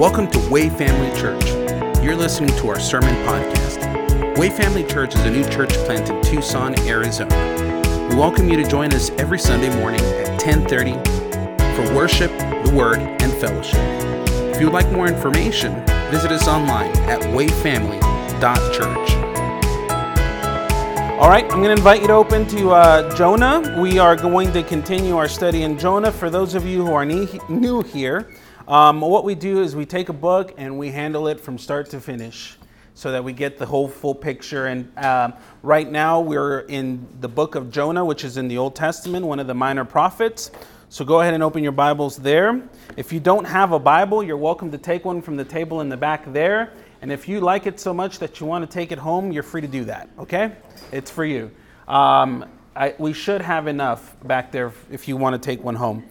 Welcome to Way Family Church. You're listening to our sermon podcast. Way Family Church is a new church planted in Tucson, Arizona. We welcome you to join us every Sunday morning at 10:30 for worship, the word, and fellowship. If you would like more information, visit us online at wayfamily.church. All right, I'm going to invite you to open to uh, Jonah. We are going to continue our study in Jonah. For those of you who are new here, um, what we do is we take a book and we handle it from start to finish so that we get the whole full picture. And um, right now we're in the book of Jonah, which is in the Old Testament, one of the minor prophets. So go ahead and open your Bibles there. If you don't have a Bible, you're welcome to take one from the table in the back there. And if you like it so much that you want to take it home, you're free to do that, okay? It's for you. Um, I, we should have enough back there if you want to take one home.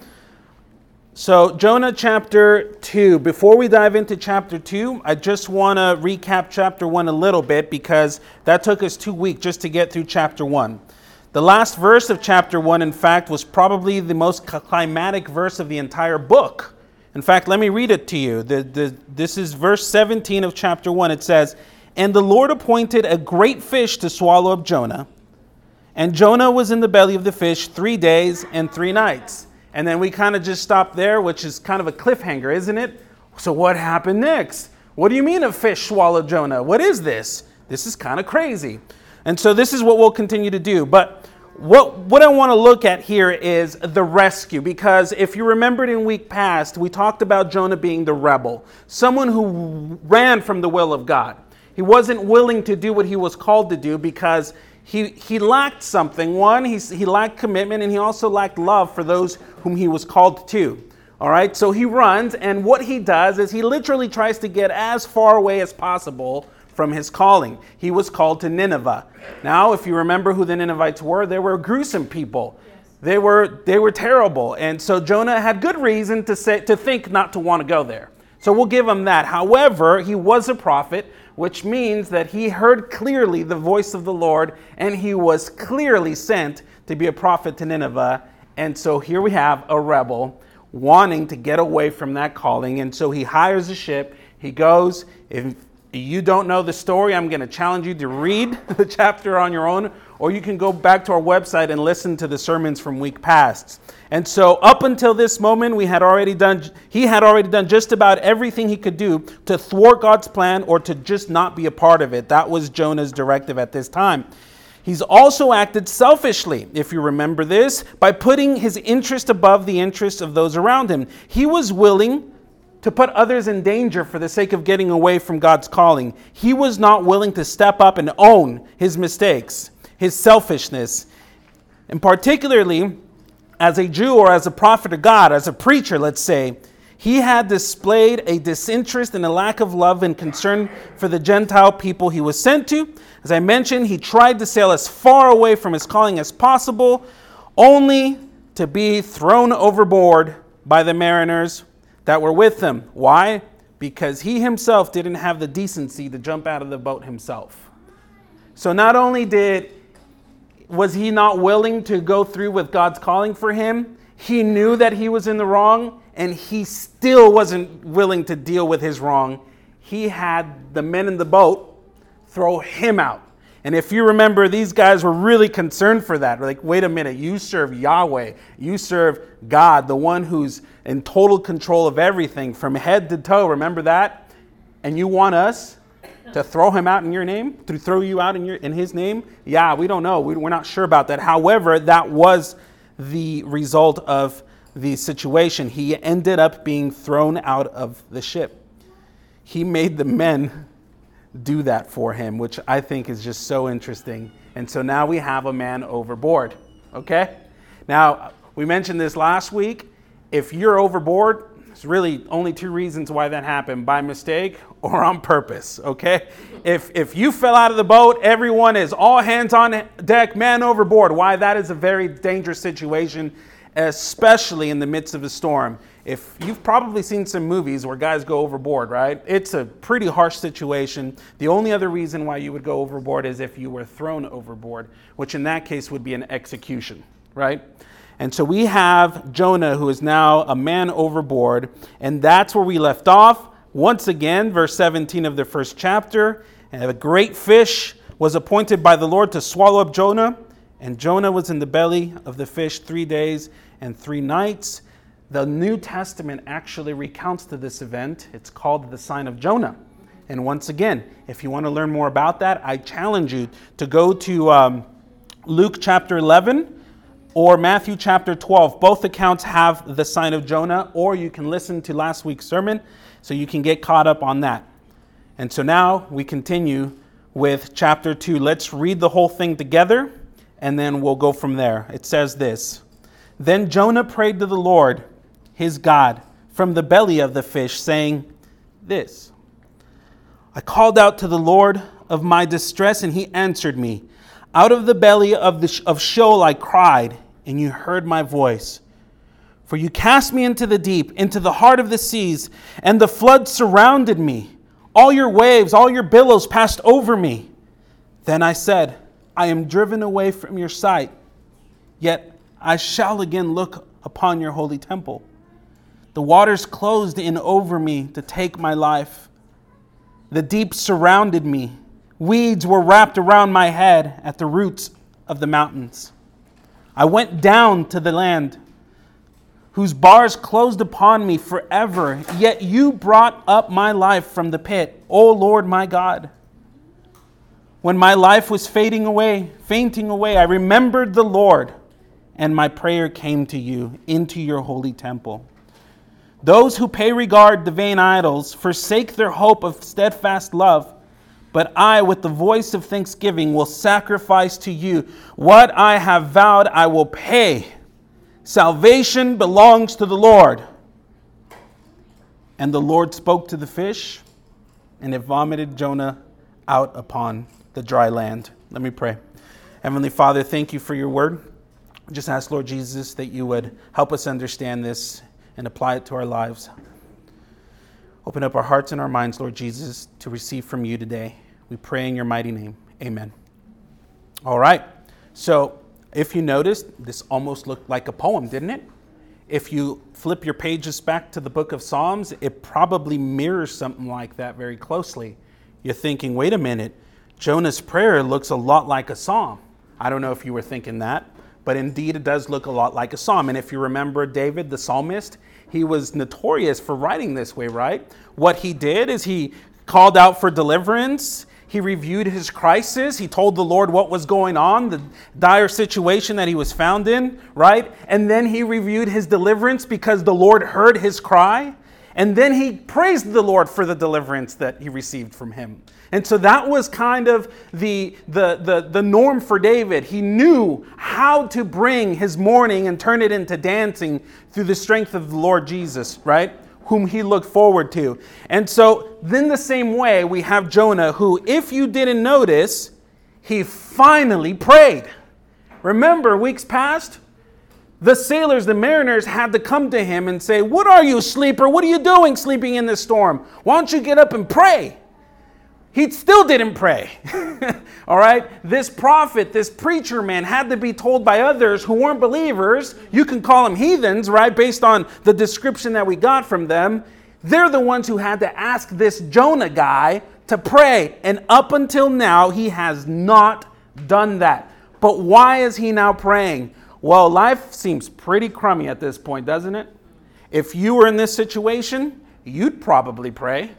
So, Jonah chapter 2. Before we dive into chapter 2, I just want to recap chapter 1 a little bit because that took us two weeks just to get through chapter 1. The last verse of chapter 1, in fact, was probably the most climatic verse of the entire book. In fact, let me read it to you. The, the, this is verse 17 of chapter 1. It says, And the Lord appointed a great fish to swallow up Jonah. And Jonah was in the belly of the fish three days and three nights. And then we kind of just stop there, which is kind of a cliffhanger, isn't it? So, what happened next? What do you mean a fish swallowed Jonah? What is this? This is kind of crazy. And so, this is what we'll continue to do. But what, what I want to look at here is the rescue, because if you remembered in week past, we talked about Jonah being the rebel, someone who ran from the will of God. He wasn't willing to do what he was called to do because he, he lacked something. One, he, he lacked commitment, and he also lacked love for those whom he was called to. All right, so he runs, and what he does is he literally tries to get as far away as possible from his calling. He was called to Nineveh. Now, if you remember who the Ninevites were, they were gruesome people. They were, they were terrible. And so Jonah had good reason to, say, to think not to want to go there. So we'll give him that. However, he was a prophet, which means that he heard clearly the voice of the Lord and he was clearly sent to be a prophet to Nineveh. And so here we have a rebel wanting to get away from that calling. And so he hires a ship. He goes. If you don't know the story, I'm going to challenge you to read the chapter on your own, or you can go back to our website and listen to the sermons from week past. And so up until this moment, we had already done he had already done just about everything he could do to thwart God's plan or to just not be a part of it. That was Jonah's directive at this time. He's also acted selfishly, if you remember this, by putting his interest above the interest of those around him. He was willing to put others in danger for the sake of getting away from God's calling. He was not willing to step up and own his mistakes, his selfishness. And particularly, as a Jew or as a prophet of God, as a preacher, let's say, he had displayed a disinterest and a lack of love and concern for the Gentile people he was sent to. As I mentioned, he tried to sail as far away from his calling as possible, only to be thrown overboard by the mariners that were with him. Why? Because he himself didn't have the decency to jump out of the boat himself. So not only did was he not willing to go through with God's calling for him? He knew that he was in the wrong, and he still wasn't willing to deal with his wrong. He had the men in the boat throw him out. And if you remember, these guys were really concerned for that. Like, wait a minute, you serve Yahweh, you serve God, the one who's in total control of everything from head to toe. Remember that? And you want us to throw him out in your name, to throw you out in, your, in his name? Yeah, we don't know. We, we're not sure about that. However, that was the result of the situation. He ended up being thrown out of the ship. He made the men do that for him, which I think is just so interesting. And so now we have a man overboard. Okay? Now, we mentioned this last week. If you're overboard, there's really only two reasons why that happened by mistake or on purpose, okay? If, if you fell out of the boat, everyone is all hands on deck, man overboard. Why? That is a very dangerous situation, especially in the midst of a storm. If you've probably seen some movies where guys go overboard, right? It's a pretty harsh situation. The only other reason why you would go overboard is if you were thrown overboard, which in that case would be an execution, right? And so we have Jonah, who is now a man overboard, and that's where we left off. Once again, verse 17 of the first chapter, and a great fish was appointed by the Lord to swallow up Jonah, and Jonah was in the belly of the fish three days and three nights. The New Testament actually recounts to this event. It's called the sign of Jonah. And once again, if you want to learn more about that, I challenge you to go to um, Luke chapter 11 or Matthew chapter 12. Both accounts have the sign of Jonah, or you can listen to last week's sermon so you can get caught up on that. And so now we continue with chapter 2. Let's read the whole thing together and then we'll go from there. It says this Then Jonah prayed to the Lord, his God, from the belly of the fish, saying, This I called out to the Lord of my distress, and he answered me. Out of the belly of, the, of Sheol I cried, and you heard my voice. For you cast me into the deep, into the heart of the seas, and the flood surrounded me. All your waves, all your billows passed over me. Then I said, I am driven away from your sight, yet I shall again look upon your holy temple. The waters closed in over me to take my life. The deep surrounded me. Weeds were wrapped around my head at the roots of the mountains. I went down to the land whose bars closed upon me forever, yet you brought up my life from the pit, O Lord my God. When my life was fading away, fainting away, I remembered the Lord, and my prayer came to you into your holy temple. Those who pay regard to vain idols forsake their hope of steadfast love. But I, with the voice of thanksgiving, will sacrifice to you. What I have vowed, I will pay. Salvation belongs to the Lord. And the Lord spoke to the fish, and it vomited Jonah out upon the dry land. Let me pray. Heavenly Father, thank you for your word. Just ask, Lord Jesus, that you would help us understand this and apply it to our lives. Open up our hearts and our minds, Lord Jesus, to receive from you today. We pray in your mighty name. Amen. All right. So, if you noticed, this almost looked like a poem, didn't it? If you flip your pages back to the book of Psalms, it probably mirrors something like that very closely. You're thinking, wait a minute, Jonah's prayer looks a lot like a psalm. I don't know if you were thinking that, but indeed it does look a lot like a psalm. And if you remember David, the psalmist, he was notorious for writing this way, right? What he did is he called out for deliverance. He reviewed his crisis. He told the Lord what was going on, the dire situation that he was found in, right? And then he reviewed his deliverance because the Lord heard his cry. And then he praised the Lord for the deliverance that he received from him. And so that was kind of the, the, the, the, norm for David. He knew how to bring his mourning and turn it into dancing through the strength of the Lord Jesus, right? Whom he looked forward to. And so, then the same way, we have Jonah, who, if you didn't notice, he finally prayed. Remember, weeks past, the sailors, the mariners, had to come to him and say, What are you, sleeper? What are you doing sleeping in this storm? Why don't you get up and pray? He still didn't pray. All right? This prophet, this preacher man, had to be told by others who weren't believers. You can call them heathens, right? Based on the description that we got from them. They're the ones who had to ask this Jonah guy to pray. And up until now, he has not done that. But why is he now praying? Well, life seems pretty crummy at this point, doesn't it? If you were in this situation, you'd probably pray.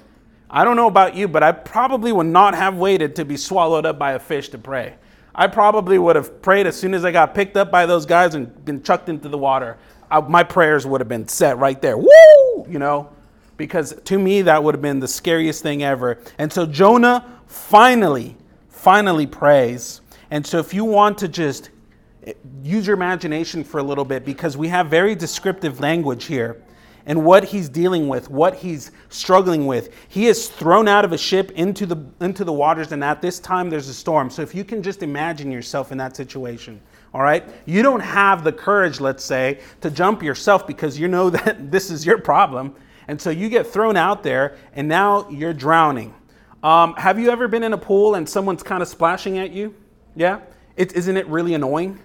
I don't know about you, but I probably would not have waited to be swallowed up by a fish to pray. I probably would have prayed as soon as I got picked up by those guys and been chucked into the water. I, my prayers would have been set right there. Woo! You know, because to me, that would have been the scariest thing ever. And so Jonah finally, finally prays. And so if you want to just use your imagination for a little bit, because we have very descriptive language here and what he's dealing with, what he's struggling with. He is thrown out of a ship into the, into the waters, and at this time there's a storm. So if you can just imagine yourself in that situation, all right? You don't have the courage, let's say, to jump yourself because you know that this is your problem. And so you get thrown out there, and now you're drowning. Um, have you ever been in a pool and someone's kind of splashing at you? Yeah? It, isn't it really annoying?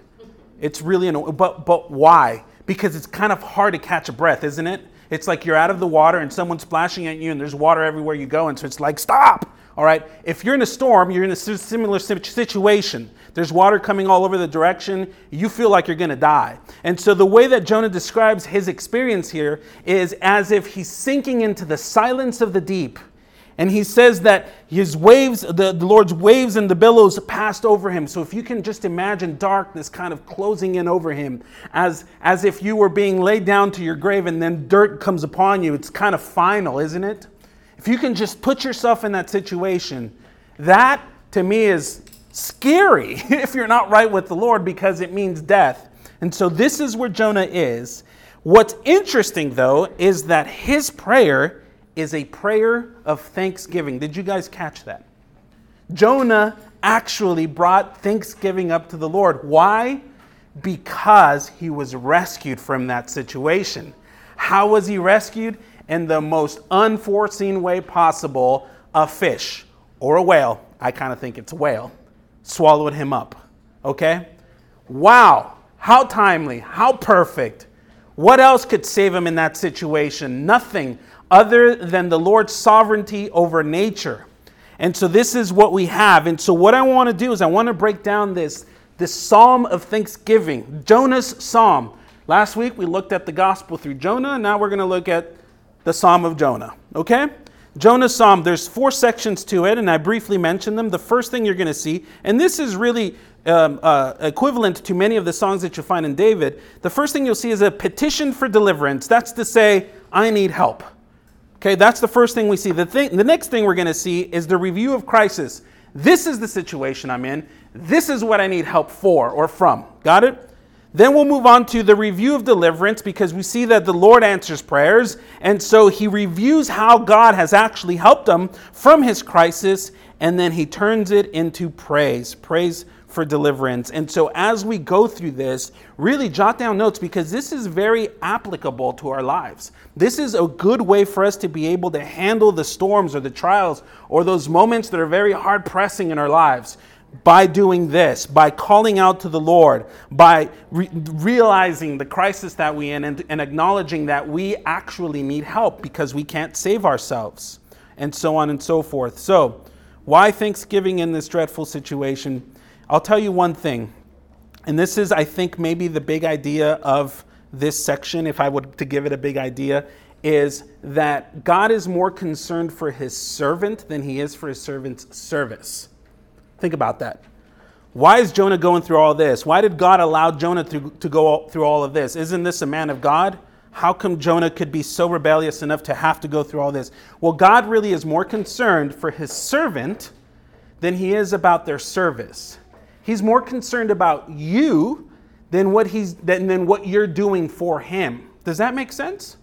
It's really annoying. But, but why? because it's kind of hard to catch a breath, isn't it? It's like you're out of the water and someone's splashing at you and there's water everywhere you go. And so it's like, stop. All right. If you're in a storm, you're in a similar situation. There's water coming all over the direction. You feel like you're going to die. And so the way that Jonah describes his experience here is as if he's sinking into the silence of the deep and he says that his waves, the, the Lord's waves and the billows passed over him. So if you can just imagine darkness kind of closing in over him, as, as if you were being laid down to your grave and then dirt comes upon you, it's kind of final, isn't it? If you can just put yourself in that situation, that to me is scary if you're not right with the Lord because it means death. And so this is where Jonah is. What's interesting though is that his prayer is a prayer of thanksgiving. Did you guys catch that? Jonah actually brought thanksgiving up to the Lord. Why? Because he was rescued from that situation. How was he rescued? In the most unforeseen way possible a fish or a whale, I kind of think it's a whale, swallowed him up. Okay? Wow, how timely, how perfect. What else could save him in that situation? Nothing other than the Lord's sovereignty over nature. And so this is what we have. And so what I want to do is I want to break down this, this psalm of thanksgiving, Jonah's psalm. Last week we looked at the gospel through Jonah, and now we're going to look at the psalm of Jonah. Okay? Jonah's psalm, there's four sections to it, and I briefly mentioned them. The first thing you're going to see, and this is really um, uh, equivalent to many of the songs that you find in David, the first thing you'll see is a petition for deliverance. That's to say, I need help. Okay, that's the first thing we see. The, thing, the next thing we're going to see is the review of crisis. This is the situation I'm in. This is what I need help for or from. Got it? Then we'll move on to the review of deliverance because we see that the Lord answers prayers. And so he reviews how God has actually helped him from his crisis. And then he turns it into praise. Praise for deliverance. And so, as we go through this, really jot down notes because this is very applicable to our lives. This is a good way for us to be able to handle the storms or the trials or those moments that are very hard pressing in our lives by doing this, by calling out to the Lord, by re- realizing the crisis that we're in and, and acknowledging that we actually need help because we can't save ourselves, and so on and so forth. So, why Thanksgiving in this dreadful situation? I'll tell you one thing, and this is, I think, maybe the big idea of this section, if I would to give it a big idea, is that God is more concerned for his servant than he is for his servant's service. Think about that. Why is Jonah going through all this? Why did God allow Jonah to, to go through all of this? Isn't this a man of God? How come Jonah could be so rebellious enough to have to go through all this? Well, God really is more concerned for his servant than he is about their service. He's more concerned about you than what he's than, than what you're doing for him. Does that make sense?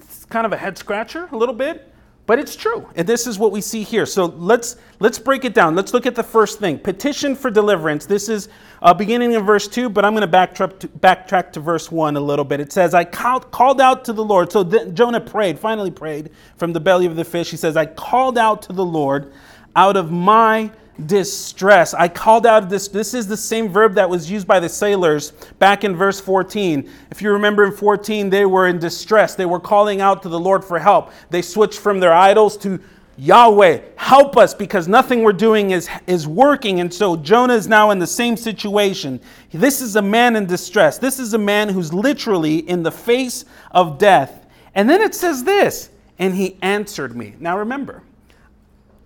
It's kind of a head scratcher a little bit, but it's true. And this is what we see here. So let's let's break it down. Let's look at the first thing. Petition for deliverance. This is uh, beginning in verse 2, but I'm going to backtrack to, backtrack to verse 1 a little bit. It says, I called, called out to the Lord. So Jonah prayed, finally prayed from the belly of the fish. He says, I called out to the Lord out of my distress. I called out this. This is the same verb that was used by the sailors back in verse 14. If you remember in 14, they were in distress. They were calling out to the Lord for help. They switched from their idols to Yahweh, help us because nothing we're doing is, is working. And so Jonah is now in the same situation. This is a man in distress. This is a man who's literally in the face of death. And then it says this, and he answered me. Now remember,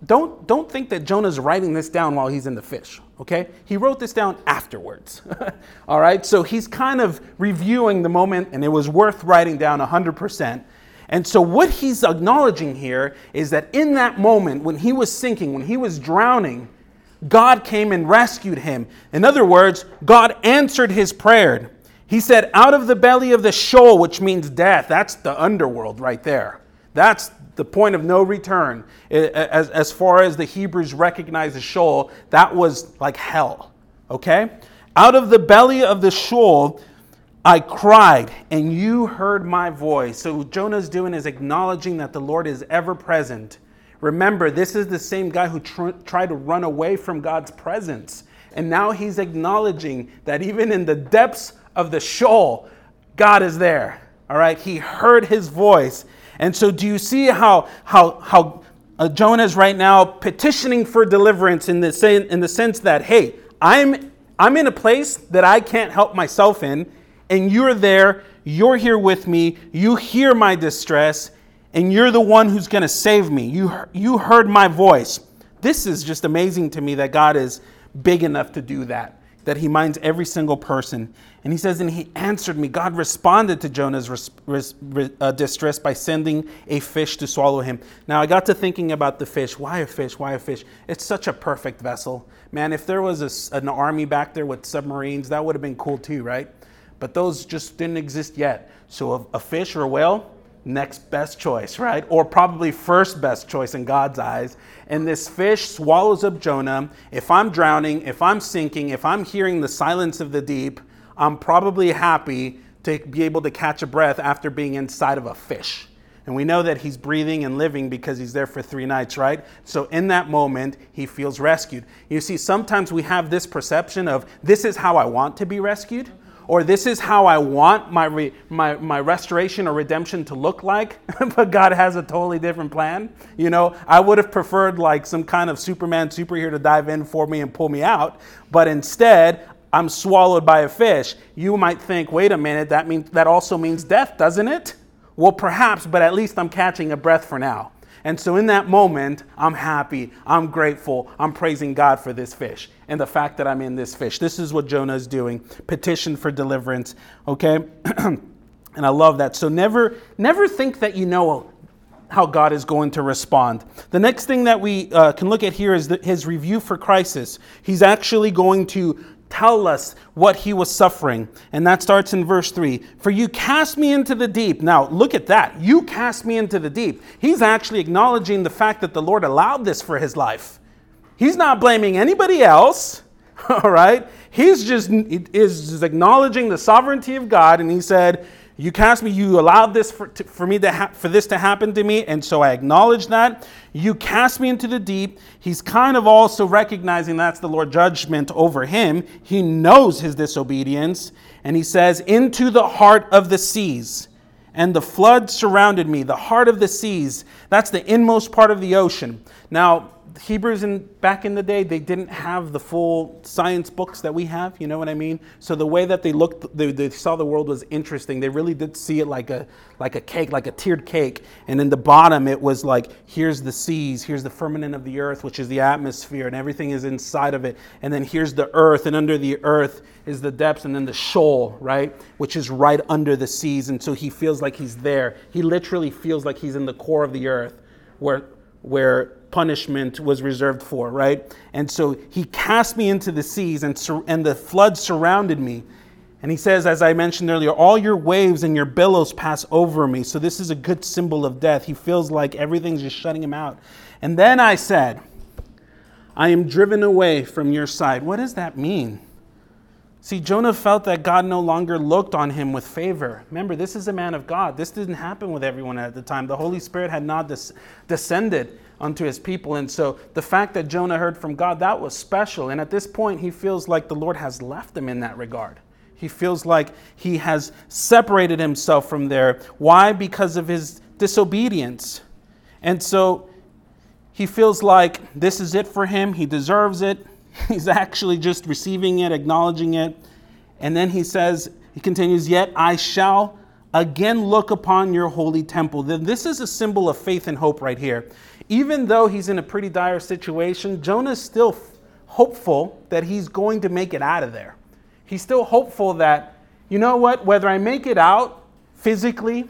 don't, don't think that Jonah's writing this down while he's in the fish, okay? He wrote this down afterwards, all right? So he's kind of reviewing the moment, and it was worth writing down 100%. And so, what he's acknowledging here is that in that moment, when he was sinking, when he was drowning, God came and rescued him. In other words, God answered his prayer. He said, Out of the belly of the Sheol, which means death, that's the underworld right there. That's the point of no return. As, as far as the Hebrews recognize the Sheol, that was like hell. Okay? Out of the belly of the Sheol, I cried, and you heard my voice. So, Jonah's doing is acknowledging that the Lord is ever present. Remember, this is the same guy who tr- tried to run away from God's presence. And now he's acknowledging that even in the depths of the Sheol, God is there. All right, he heard his voice. And so, do you see how, how, how uh, Jonah is right now petitioning for deliverance in the, in the sense that, hey, I'm, I'm in a place that I can't help myself in, and you're there, you're here with me, you hear my distress, and you're the one who's going to save me. You, you heard my voice. This is just amazing to me that God is big enough to do that that he minds every single person. And he says, and he answered me. God responded to Jonah's res- res- uh, distress by sending a fish to swallow him. Now, I got to thinking about the fish. Why a fish? Why a fish? It's such a perfect vessel. Man, if there was a, an army back there with submarines, that would have been cool too, right? But those just didn't exist yet. So a, a fish or a whale, next best choice, right? Or probably first best choice in God's eyes. And this fish swallows up Jonah. If I'm drowning, if I'm sinking, if I'm hearing the silence of the deep, I'm probably happy to be able to catch a breath after being inside of a fish. And we know that he's breathing and living because he's there for three nights, right? So in that moment, he feels rescued. You see, sometimes we have this perception of this is how I want to be rescued or this is how I want my, re, my, my restoration or redemption to look like, but God has a totally different plan. You know, I would have preferred like some kind of Superman superhero to dive in for me and pull me out, but instead, I'm swallowed by a fish. You might think, wait a minute, that means that also means death, doesn't it? Well, perhaps, but at least I'm catching a breath for now. And so in that moment, I'm happy, I'm grateful, I'm praising God for this fish and the fact that I'm in this fish. This is what Jonah is doing. Petition for deliverance. Okay? and I love that. So never never think that you know how God is going to respond. The next thing that we uh, can look at here is the, his review for crisis. He's actually going to tell us what he was suffering. And that starts in verse 3. For you cast me into the deep. Now, look at that. You cast me into the deep. He's actually acknowledging the fact that the Lord allowed this for his life. He's not blaming anybody else, all right? He's just is acknowledging the sovereignty of God and he said, you cast me, you allowed this for, to, for me to ha- for this to happen to me, and so I acknowledge that. You cast me into the deep. He's kind of also recognizing that's the Lord judgment over him. He knows his disobedience, and he says, Into the heart of the seas. And the flood surrounded me, the heart of the seas. That's the inmost part of the ocean. Now, Hebrews in back in the day, they didn't have the full science books that we have. You know what I mean? So the way that they looked, they, they, saw the world was interesting. They really did see it like a like a cake, like a tiered cake. And in the bottom, it was like here's the seas, here's the firmament of the earth, which is the atmosphere, and everything is inside of it. And then here's the earth, and under the earth is the depths, and then the Sheol, right, which is right under the seas. And so he feels like he's there. He literally feels like he's in the core of the earth, where where punishment was reserved for, right? And so he cast me into the seas, and, sur- and the flood surrounded me. And he says, as I mentioned earlier, all your waves and your billows pass over me. So this is a good symbol of death. He feels like everything's just shutting him out. And then I said, I am driven away from your side. What does that mean? See, Jonah felt that God no longer looked on him with favor. Remember, this is a man of God. This didn't happen with everyone at the time. The Holy Spirit had not des- descended unto his people. And so the fact that Jonah heard from God, that was special. And at this point, he feels like the Lord has left him in that regard. He feels like he has separated himself from there. Why? Because of his disobedience. And so he feels like this is it for him. He deserves it. He's actually just receiving it, acknowledging it. And then he says, he continues, Yet I shall again look upon your holy temple. Then this is a symbol of faith and hope right here. Even though he's in a pretty dire situation, Jonah's still hopeful that he's going to make it out of there. He's still hopeful that, you know what, whether I make it out physically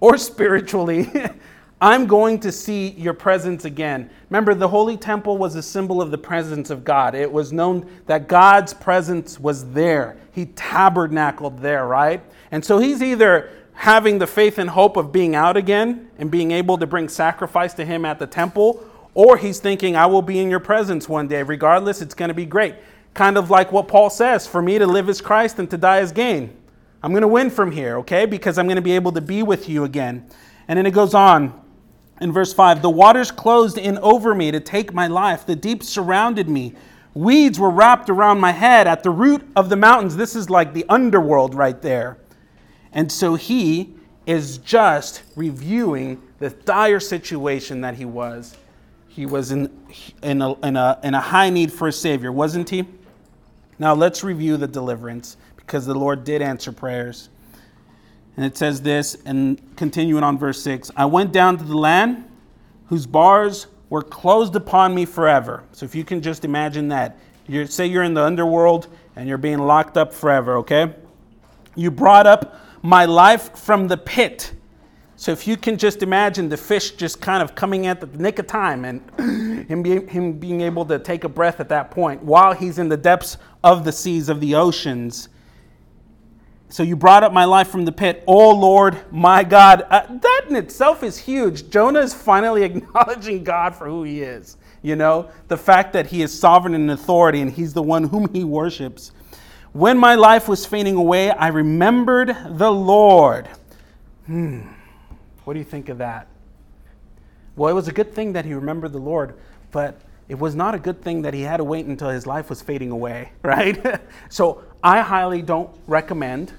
or spiritually, I'm going to see your presence again. Remember, the holy temple was a symbol of the presence of God. It was known that God's presence was there. He tabernacled there, right? And so he's either having the faith and hope of being out again and being able to bring sacrifice to him at the temple, or he's thinking, I will be in your presence one day. Regardless, it's going to be great. Kind of like what Paul says for me to live is Christ and to die is gain. I'm going to win from here, okay? Because I'm going to be able to be with you again. And then it goes on in verse 5 The waters closed in over me to take my life, the deep surrounded me. Weeds were wrapped around my head at the root of the mountains. This is like the underworld right there. And so he is just reviewing the dire situation that he was. He was in, in, a, in, a, in a high need for a Savior, wasn't he? Now let's review the deliverance because the Lord did answer prayers. And it says this, and continuing on verse 6 I went down to the land whose bars were closed upon me forever. So if you can just imagine that. you say you're in the underworld and you're being locked up forever, okay? You brought up my life from the pit. So if you can just imagine the fish just kind of coming at the nick of time and him, be, him being able to take a breath at that point while he's in the depths of the seas, of the oceans. So you brought up my life from the pit. Oh Lord, my God. Uh, that in itself is huge. Jonah is finally acknowledging God for who he is. You know, the fact that he is sovereign and authority and he's the one whom he worships. When my life was fading away, I remembered the Lord. Hmm. What do you think of that? Well, it was a good thing that he remembered the Lord, but it was not a good thing that he had to wait until his life was fading away, right? so I highly don't recommend,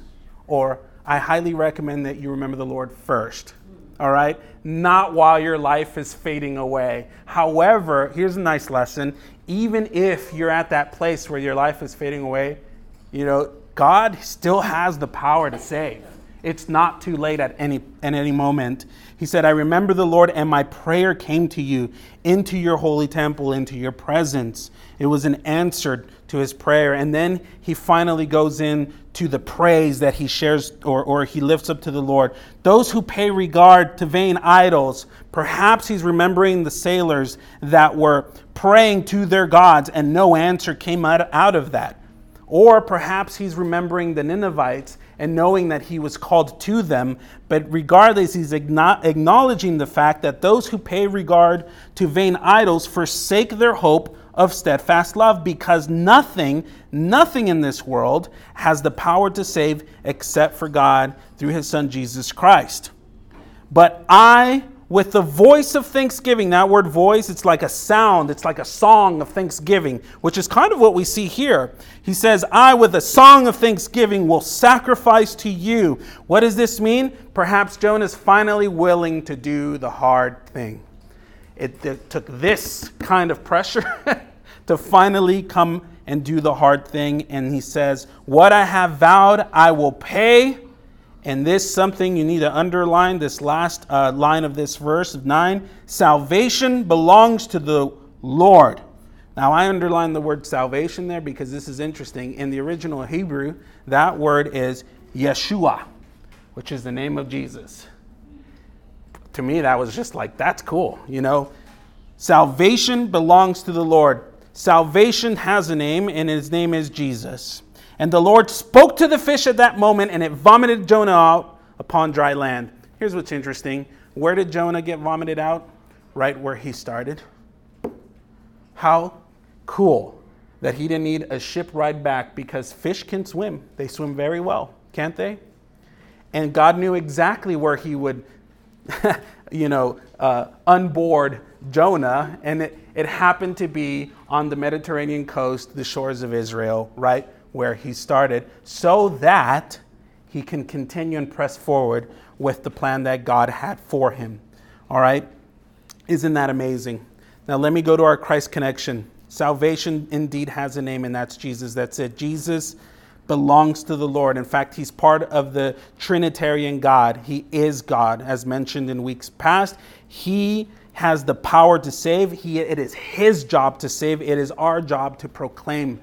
or I highly recommend that you remember the Lord first, all right? Not while your life is fading away. However, here's a nice lesson. Even if you're at that place where your life is fading away, you know, God still has the power to save. It's not too late at any, at any moment. He said, I remember the Lord, and my prayer came to you into your holy temple, into your presence. It was an answer to his prayer. And then he finally goes in to the praise that he shares or, or he lifts up to the Lord. Those who pay regard to vain idols, perhaps he's remembering the sailors that were praying to their gods and no answer came out, out of that. Or perhaps he's remembering the Ninevites and knowing that he was called to them. But regardless, he's acknowledging the fact that those who pay regard to vain idols forsake their hope of steadfast love because nothing, nothing in this world has the power to save except for God through his son Jesus Christ. But I with the voice of thanksgiving. That word voice, it's like a sound, it's like a song of thanksgiving, which is kind of what we see here. He says, I, with a song of thanksgiving, will sacrifice to you. What does this mean? Perhaps Jonah is finally willing to do the hard thing. It, it took this kind of pressure to finally come and do the hard thing. And he says, What I have vowed, I will pay and this something you need to underline this last uh, line of this verse of 9 salvation belongs to the Lord. Now, I underline the word salvation there because this is interesting. In the original Hebrew, that word is Yeshua, which is the name of Jesus. To me, that was just like, that's cool, you know? Salvation belongs to the Lord. Salvation has a name, and his name is Jesus. And the Lord spoke to the fish at that moment, and it vomited Jonah out upon dry land. Here's what's interesting where did Jonah get vomited out? Right where he started. How cool that he didn't need a ship ride back because fish can swim. They swim very well, can't they? And God knew exactly where he would, you know, uh, unboard Jonah, and it, it happened to be on the Mediterranean coast, the shores of Israel, right? where he started so that he can continue and press forward with the plan that God had for him. All right? Isn't that amazing? Now, let me go to our Christ connection. Salvation indeed has a name, and that's Jesus. That's it. Jesus belongs to the Lord. In fact, he's part of the Trinitarian God. He is God, as mentioned in weeks past. He has the power to save. He, it is his job to save. It is our job to proclaim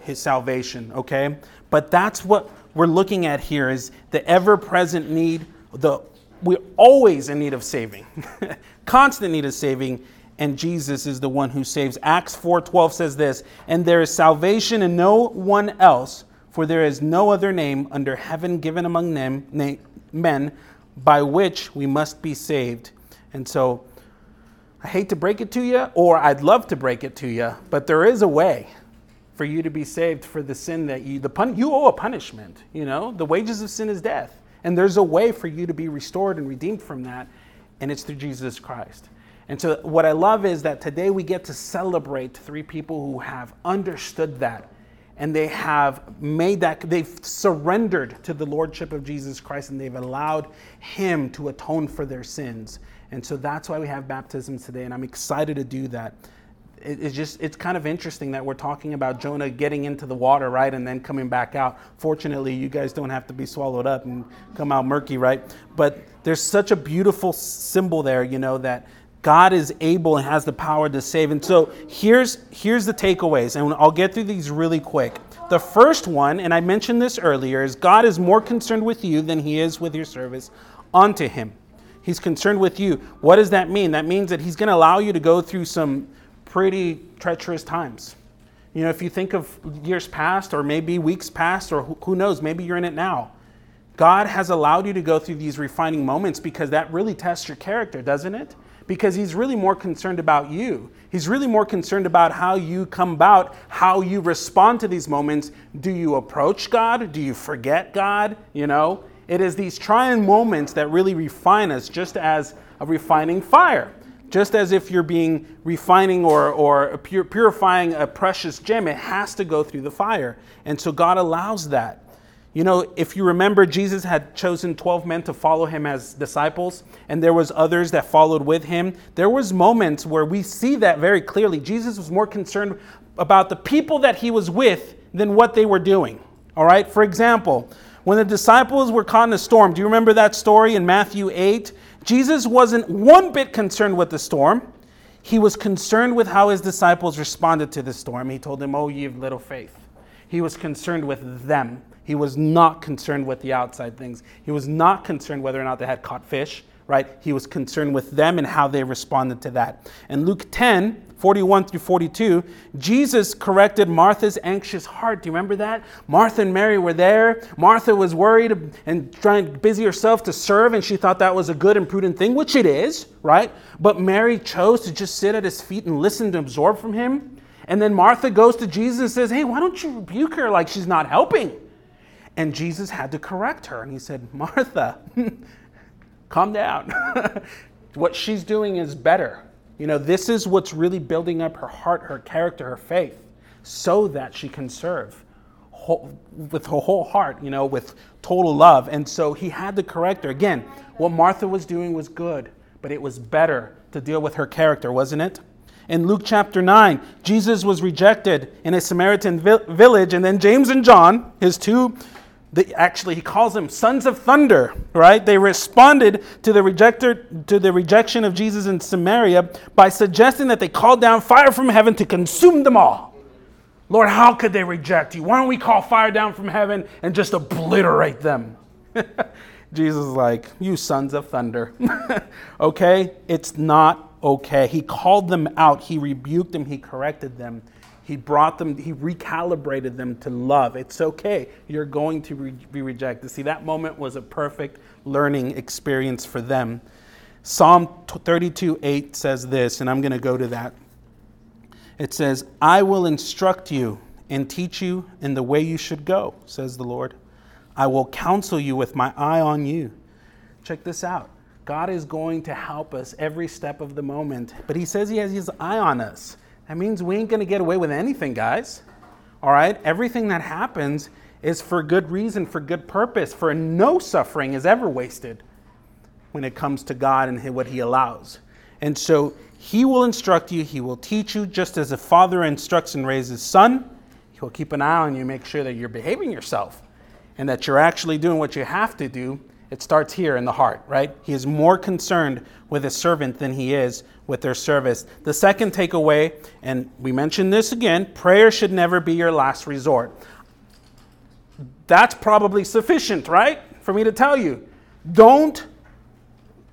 his salvation, okay? But that's what we're looking at here is the ever-present need, the we're always in need of saving. Constant need of saving, and Jesus is the one who saves. Acts 4:12 says this, "And there is salvation in no one else, for there is no other name under heaven given among men by which we must be saved." And so I hate to break it to you, or I'd love to break it to you, but there is a way for you to be saved for the sin that you the pun, you owe a punishment you know? The wages of sin is death. And there's a way for you to be restored and redeemed from that and it's through jesus christ. And so what i love is that today we get to celebrate three people who have understood that and they have made that, they've surrendered to the Lordship of Jesus Christ and they've allowed Him to atone for their sins. And so that's why we have baptisms today, and I'm excited to do that. It's just, it's kind of interesting that we're talking about Jonah getting into the water, right, and then coming back out. Fortunately, you guys don't have to be swallowed up and come out murky, right? But there's such a beautiful symbol there, you know, that God is able and has the power to save. And so here's here's the takeaways, and I'll get through these really quick. The first one, and I mentioned this earlier, is God is more concerned with you than he is with your service unto him. He's concerned with you. What does that mean? That means that he's going to allow you to go through some pretty treacherous times. You know, if you think of years past or maybe weeks past or who knows, maybe you're in it now. God has allowed you to go through these refining moments because that really tests your character, doesn't it? because he's really more concerned about you. He's really more concerned about how you come about, how you respond to these moments. Do you approach God? Do you forget God? You know, it is these trying moments that really refine us, just as a refining fire. Just as if you're being refining or, or purifying a precious gem, it has to go through the fire. And so God allows that. You know, if you remember, Jesus had chosen 12 men to follow him as disciples, and there was others that followed with him. There was moments where we see that very clearly. Jesus was more concerned about the people that he was with than what they were doing. All right? For example, when the disciples were caught in a storm, do you remember that story in Matthew 8? Jesus wasn't one bit concerned with the storm. He was concerned with how his disciples responded to the storm. He told them, Oh, ye of little faith. He was concerned with them. He was not concerned with the outside things. He was not concerned whether or not they had caught fish, right? He was concerned with them and how they responded to that. And Luke 10, 41 through 42, Jesus corrected Martha's anxious heart. Do you remember that? Martha and Mary were there. Martha was worried and trying to busy herself to serve, and she thought that was a good and prudent thing, which it is, right? But Mary chose to just sit at his feet and listen to absorb from him. And then Martha goes to Jesus and says, Hey, why don't you rebuke her like she's not helping? And Jesus had to correct her. And he said, Martha, calm down. what she's doing is better. You know, this is what's really building up her heart, her character, her faith, so that she can serve with her whole heart, you know, with total love. And so he had to correct her. Again, what Martha was doing was good, but it was better to deal with her character, wasn't it? In Luke chapter 9, Jesus was rejected in a Samaritan vi- village, and then James and John, his two the, actually he calls them sons of thunder right? They responded to the rejector to the rejection of jesus in samaria by suggesting that they call down fire from heaven to consume them all. Lord how could they reject you? Why don't we call fire down from heaven and just obliterate them? Jesus is like you sons of thunder. Okay? It's not okay. He called them out. He rebuked them. He corrected them he brought them, he recalibrated them to love. It's okay. You're going to re- be rejected. See, that moment was a perfect learning experience for them. Psalm 32 8 says this, and I'm going to go to that. It says, I will instruct you and teach you in the way you should go, says the Lord. I will counsel you with my eye on you. Check this out. God is going to help us every step of the moment, but He says He has His eye on us. That means we ain't going to get away with anything, guys. All right? Everything that happens is for good reason, for good purpose, for no suffering is ever wasted when it comes to God and what He allows. And so He will instruct you, He will teach you, just as a father instructs and raises son. He will keep an eye on you, make sure that you're behaving yourself and that you're actually doing what you have to do. It starts here in the heart, right? He is more concerned with his servant than he is with their service. The second takeaway, and we mentioned this again prayer should never be your last resort. That's probably sufficient, right? For me to tell you. Don't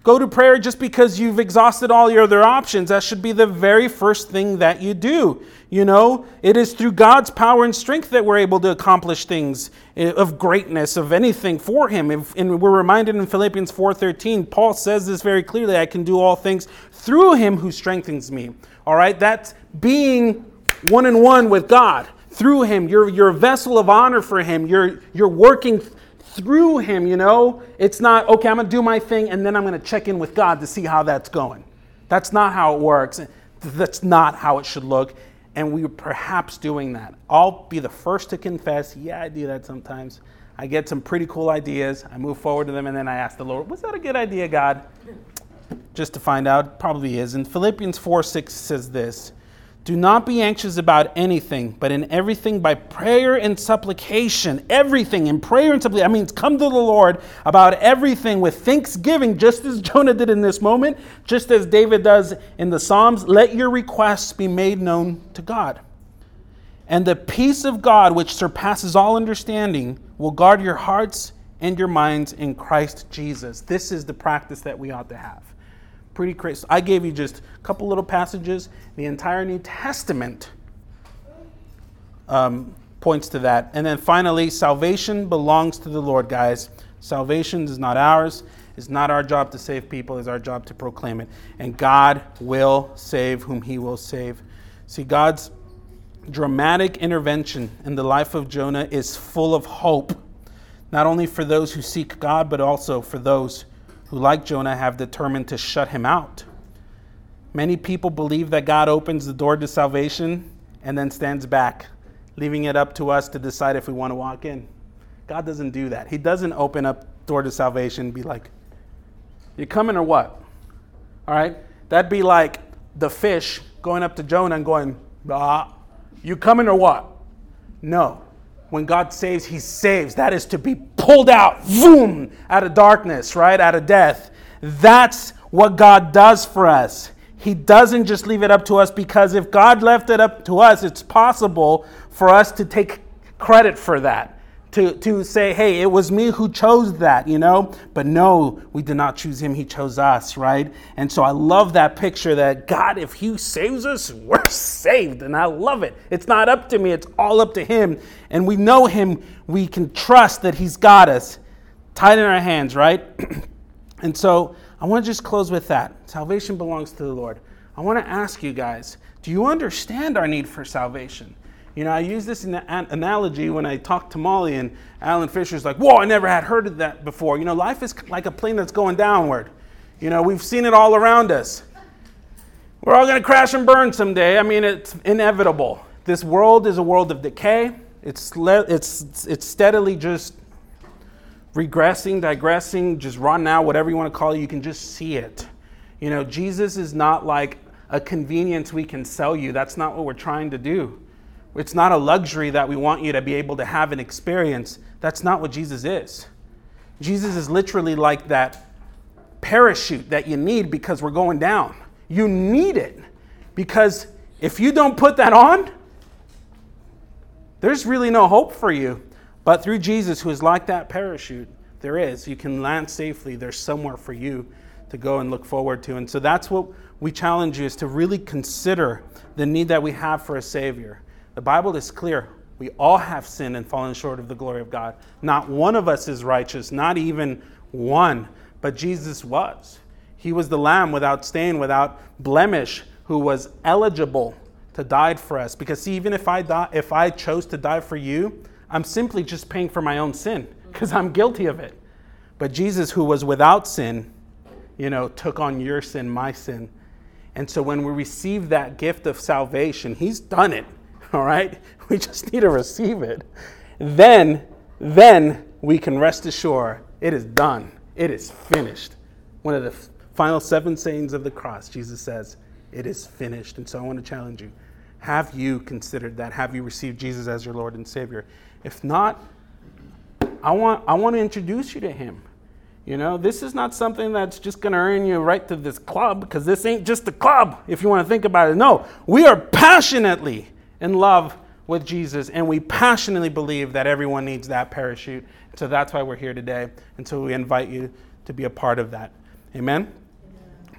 go to prayer just because you've exhausted all your other options. That should be the very first thing that you do. You know, it is through God's power and strength that we're able to accomplish things eh, of greatness, of anything for Him. And we're reminded in Philippians 4:13, Paul says this very clearly: "I can do all things through Him who strengthens me." All right, that's being one and one with God through Him. You're, you're a vessel of honor for Him. You're, you're working through him, you know? It's not, okay, I'm going to do my thing and then I'm going to check in with God to see how that's going. That's not how it works. That's not how it should look. and we are perhaps doing that. I'll be the first to confess, yeah, I do that sometimes. I get some pretty cool ideas, I move forward to them, and then I ask the Lord, was that a good idea, God? Just to find out, probably is. And Philippians 4 6 says this Do not be anxious about anything, but in everything by prayer and supplication. Everything in prayer and supplication. I mean, come to the Lord about everything with thanksgiving, just as Jonah did in this moment, just as David does in the Psalms. Let your requests be made known to God. And the peace of God, which surpasses all understanding, will guard your hearts and your minds in Christ Jesus. This is the practice that we ought to have. Pretty crazy. I gave you just a couple little passages. The entire New Testament um, points to that. And then finally, salvation belongs to the Lord, guys. Salvation is not ours. It's not our job to save people, it's our job to proclaim it. And God will save whom he will save. See, God's dramatic intervention in the life of Jonah is full of hope, not only for those who seek God, but also for those who, like Jonah, have determined to shut him out. Many people believe that God opens the door to salvation and then stands back, leaving it up to us to decide if we want to walk in. God doesn't do that. He doesn't open up door to salvation and be like, "You coming or what?" All right? That'd be like the fish going up to Jonah and going, "Ah, you coming or what? No. When God saves, He saves. That is to be pulled out, boom, out of darkness, right? Out of death. That's what God does for us. He doesn't just leave it up to us because if God left it up to us, it's possible for us to take credit for that to, to say, hey, it was me who chose that, you know? But no, we did not choose him, he chose us, right? And so I love that picture that God, if he saves us, we're saved. And I love it. It's not up to me, it's all up to him. And we know him, we can trust that he's got us tied in our hands, right? and so I want to just close with that. Salvation belongs to the Lord. I want to ask you guys do you understand our need for salvation? You know, I use this analogy when I talk to Molly, and Alan Fisher's like, Whoa, I never had heard of that before. You know, life is like a plane that's going downward. You know, we've seen it all around us. We're all going to crash and burn someday. I mean, it's inevitable. This world is a world of decay, it's, le- it's, it's steadily just regressing, digressing, just run out, whatever you want to call it. You can just see it. You know, Jesus is not like a convenience we can sell you. That's not what we're trying to do. It's not a luxury that we want you to be able to have an experience. That's not what Jesus is. Jesus is literally like that parachute that you need because we're going down. You need it because if you don't put that on, there's really no hope for you. But through Jesus, who is like that parachute, there is. You can land safely. There's somewhere for you to go and look forward to. And so that's what we challenge you is to really consider the need that we have for a Savior. The Bible is clear. We all have sinned and fallen short of the glory of God. Not one of us is righteous, not even one. But Jesus was. He was the lamb without stain, without blemish, who was eligible to die for us. Because see, even if I die, if I chose to die for you, I'm simply just paying for my own sin because I'm guilty of it. But Jesus, who was without sin, you know, took on your sin, my sin. And so when we receive that gift of salvation, He's done it. all right? We just need to receive it. Then, then we can rest assured it is done. It is finished. One of the final seven sayings of the cross, Jesus says, it is finished. And so I want to challenge you. Have you considered that? Have you received Jesus as your Lord and Savior? If not, I want, I want to introduce you to Him. You know, this is not something that's just going to earn you right to this club because this ain't just a club, if you want to think about it. No, we are passionately in love with Jesus, and we passionately believe that everyone needs that parachute. So that's why we're here today. And so we invite you to be a part of that. Amen? Amen?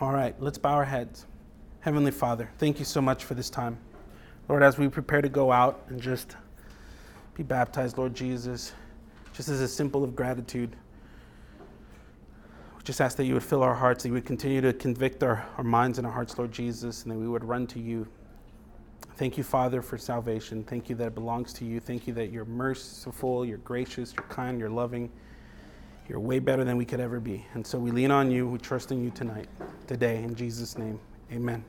All right, let's bow our heads. Heavenly Father, thank you so much for this time. Lord, as we prepare to go out and just be baptized, Lord Jesus, just as a symbol of gratitude, we just ask that you would fill our hearts, that you would continue to convict our, our minds and our hearts, Lord Jesus, and that we would run to you Thank you, Father, for salvation. Thank you that it belongs to you. Thank you that you're merciful, you're gracious, you're kind, you're loving. You're way better than we could ever be. And so we lean on you. We trust in you tonight, today. In Jesus' name, amen.